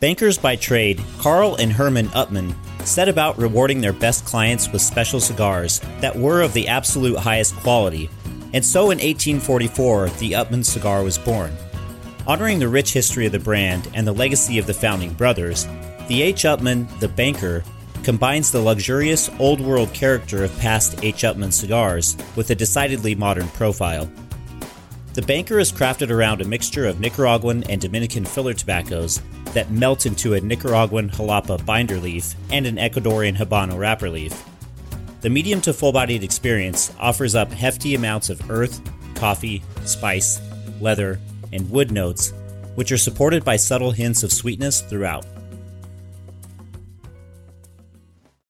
Bankers by trade, Carl and Herman Upmann set about rewarding their best clients with special cigars that were of the absolute highest quality, and so in 1844 the Upmann cigar was born. Honoring the rich history of the brand and the legacy of the founding brothers, the H. Upmann, the Banker, combines the luxurious old world character of past H. Upmann cigars with a decidedly modern profile. The Banker is crafted around a mixture of Nicaraguan and Dominican filler tobaccos that melt into a Nicaraguan jalapa binder leaf and an Ecuadorian Habano wrapper leaf. The medium to full bodied experience offers up hefty amounts of earth, coffee, spice, leather, and wood notes, which are supported by subtle hints of sweetness throughout.